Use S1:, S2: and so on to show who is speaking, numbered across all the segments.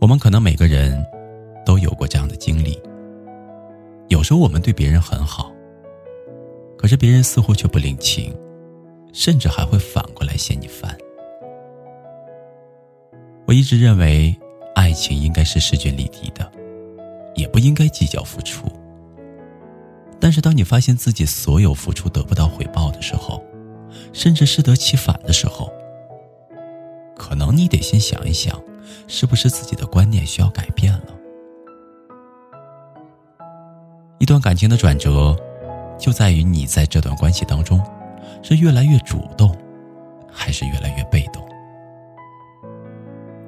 S1: 我们可能每个人都有过这样的经历。有时候我们对别人很好，可是别人似乎却不领情，甚至还会反过来嫌你烦。我一直认为，爱情应该是势均力敌的，也不应该计较付出。但是当你发现自己所有付出得不到回报的时候，甚至适得其反的时候，可能你得先想一想。是不是自己的观念需要改变了？一段感情的转折，就在于你在这段关系当中，是越来越主动，还是越来越被动。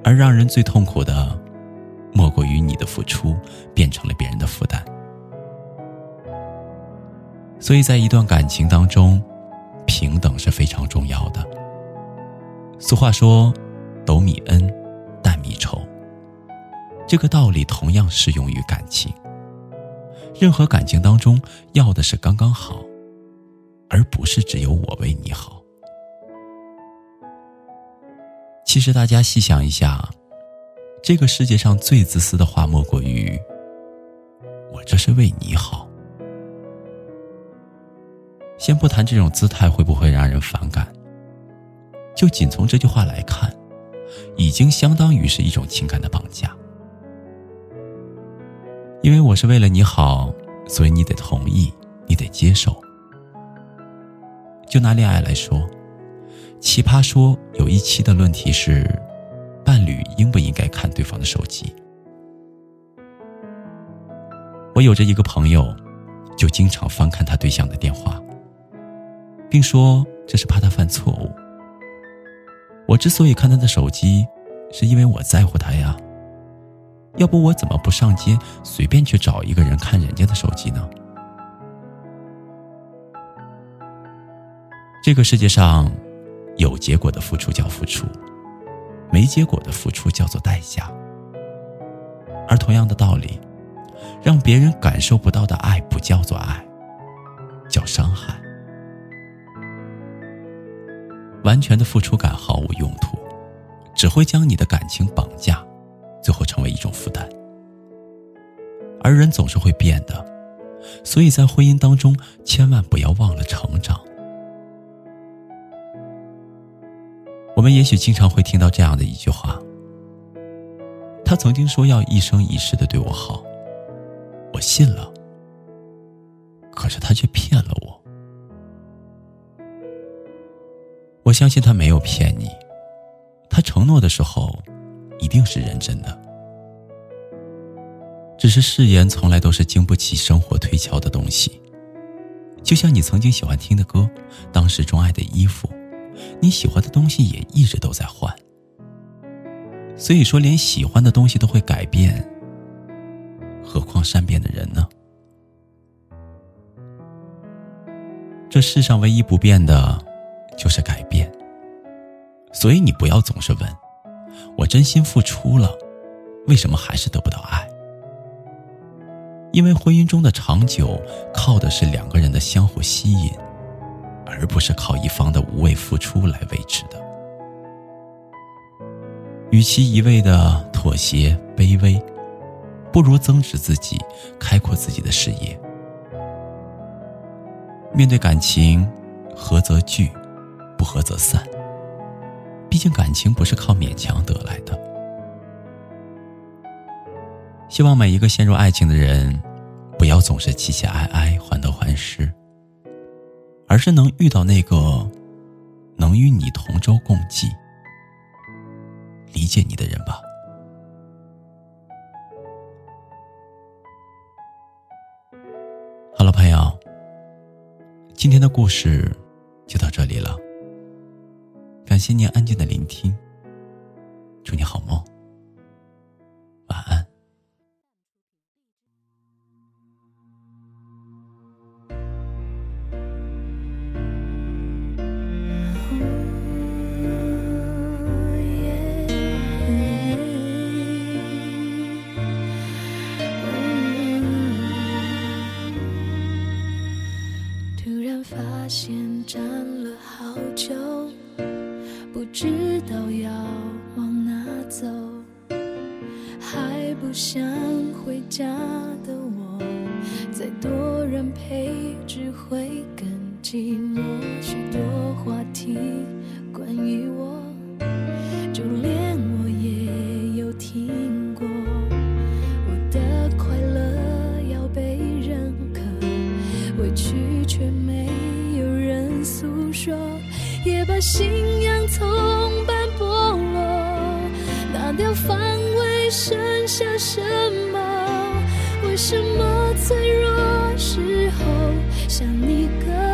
S1: 而让人最痛苦的，莫过于你的付出变成了别人的负担。所以在一段感情当中，平等是非常重要的。俗话说：“斗米恩。”这个道理同样适用于感情。任何感情当中，要的是刚刚好，而不是只有我为你好。其实大家细想一下，这个世界上最自私的话，莫过于“我这是为你好”。先不谈这种姿态会不会让人反感，就仅从这句话来看。已经相当于是一种情感的绑架，因为我是为了你好，所以你得同意，你得接受。就拿恋爱来说，奇葩说有一期的论题是：伴侣应不应该看对方的手机？我有着一个朋友，就经常翻看他对象的电话，并说这是怕他犯错误。我之所以看他的手机，是因为我在乎他呀。要不我怎么不上街随便去找一个人看人家的手机呢？这个世界上，有结果的付出叫付出，没结果的付出叫做代价。而同样的道理，让别人感受不到的爱不叫做爱，叫伤害。完全的付出感毫无用途，只会将你的感情绑架，最后成为一种负担。而人总是会变的，所以在婚姻当中，千万不要忘了成长。我们也许经常会听到这样的一句话：“他曾经说要一生一世的对我好，我信了，可是他却骗了我。”我相信他没有骗你，他承诺的时候，一定是认真的。只是誓言从来都是经不起生活推敲的东西，就像你曾经喜欢听的歌，当时钟爱的衣服，你喜欢的东西也一直都在换。所以说，连喜欢的东西都会改变，何况善变的人呢？这世上唯一不变的。就是改变，所以你不要总是问，我真心付出了，为什么还是得不到爱？因为婚姻中的长久，靠的是两个人的相互吸引，而不是靠一方的无谓付出来维持的。与其一味的妥协卑微，不如增值自己，开阔自己的视野。面对感情，合则聚。不合则散。毕竟感情不是靠勉强得来的。希望每一个陷入爱情的人，不要总是期期哀哀、患得患失，而是能遇到那个能与你同舟共济、理解你的人吧。好了，朋友，今天的故事。些年安静的聆听，祝你好梦，晚安。
S2: 突然发现站了好久。不知道要往哪走还不想回家的我再多人陪只会更寂寞许多话题关于下什么？为什么脆弱时候想你更？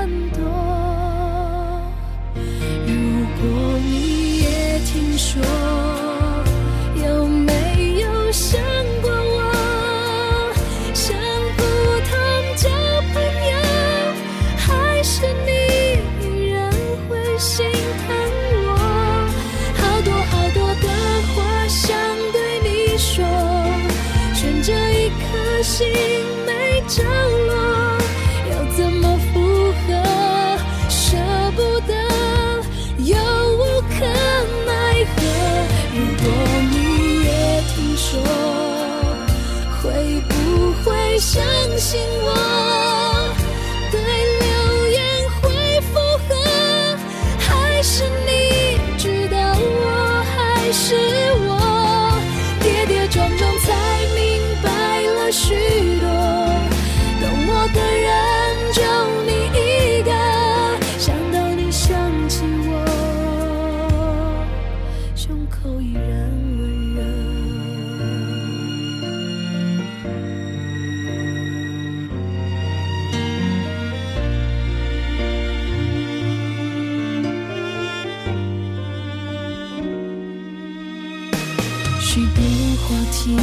S2: 话题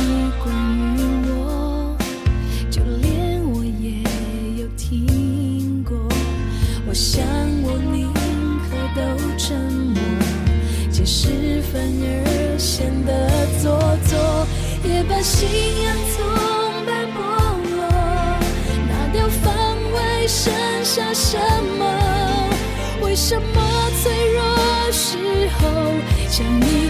S2: 关于我，就连我也有听过。我想我宁可都沉默，解释反而显得做作，也把信仰从般剥落，拿掉防卫剩下什么？为什么脆弱时候想你？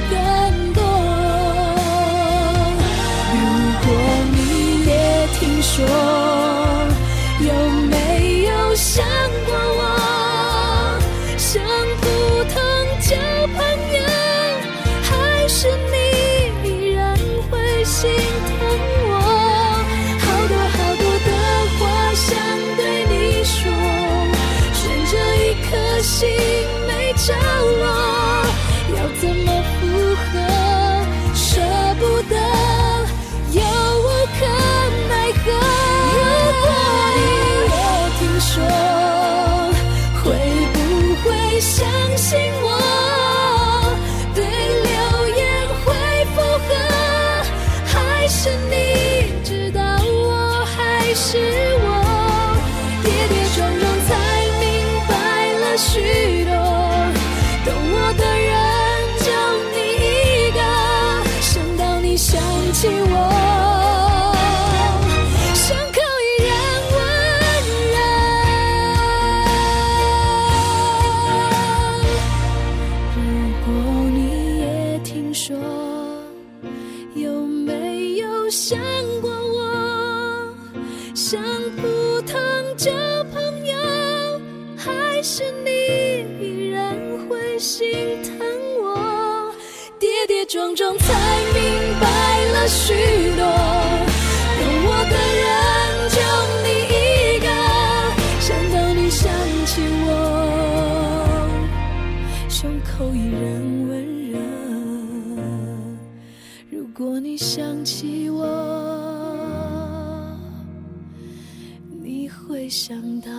S2: 想过我，想普通交朋友，还是你依然会心疼我，跌跌撞撞才明白了许多。想到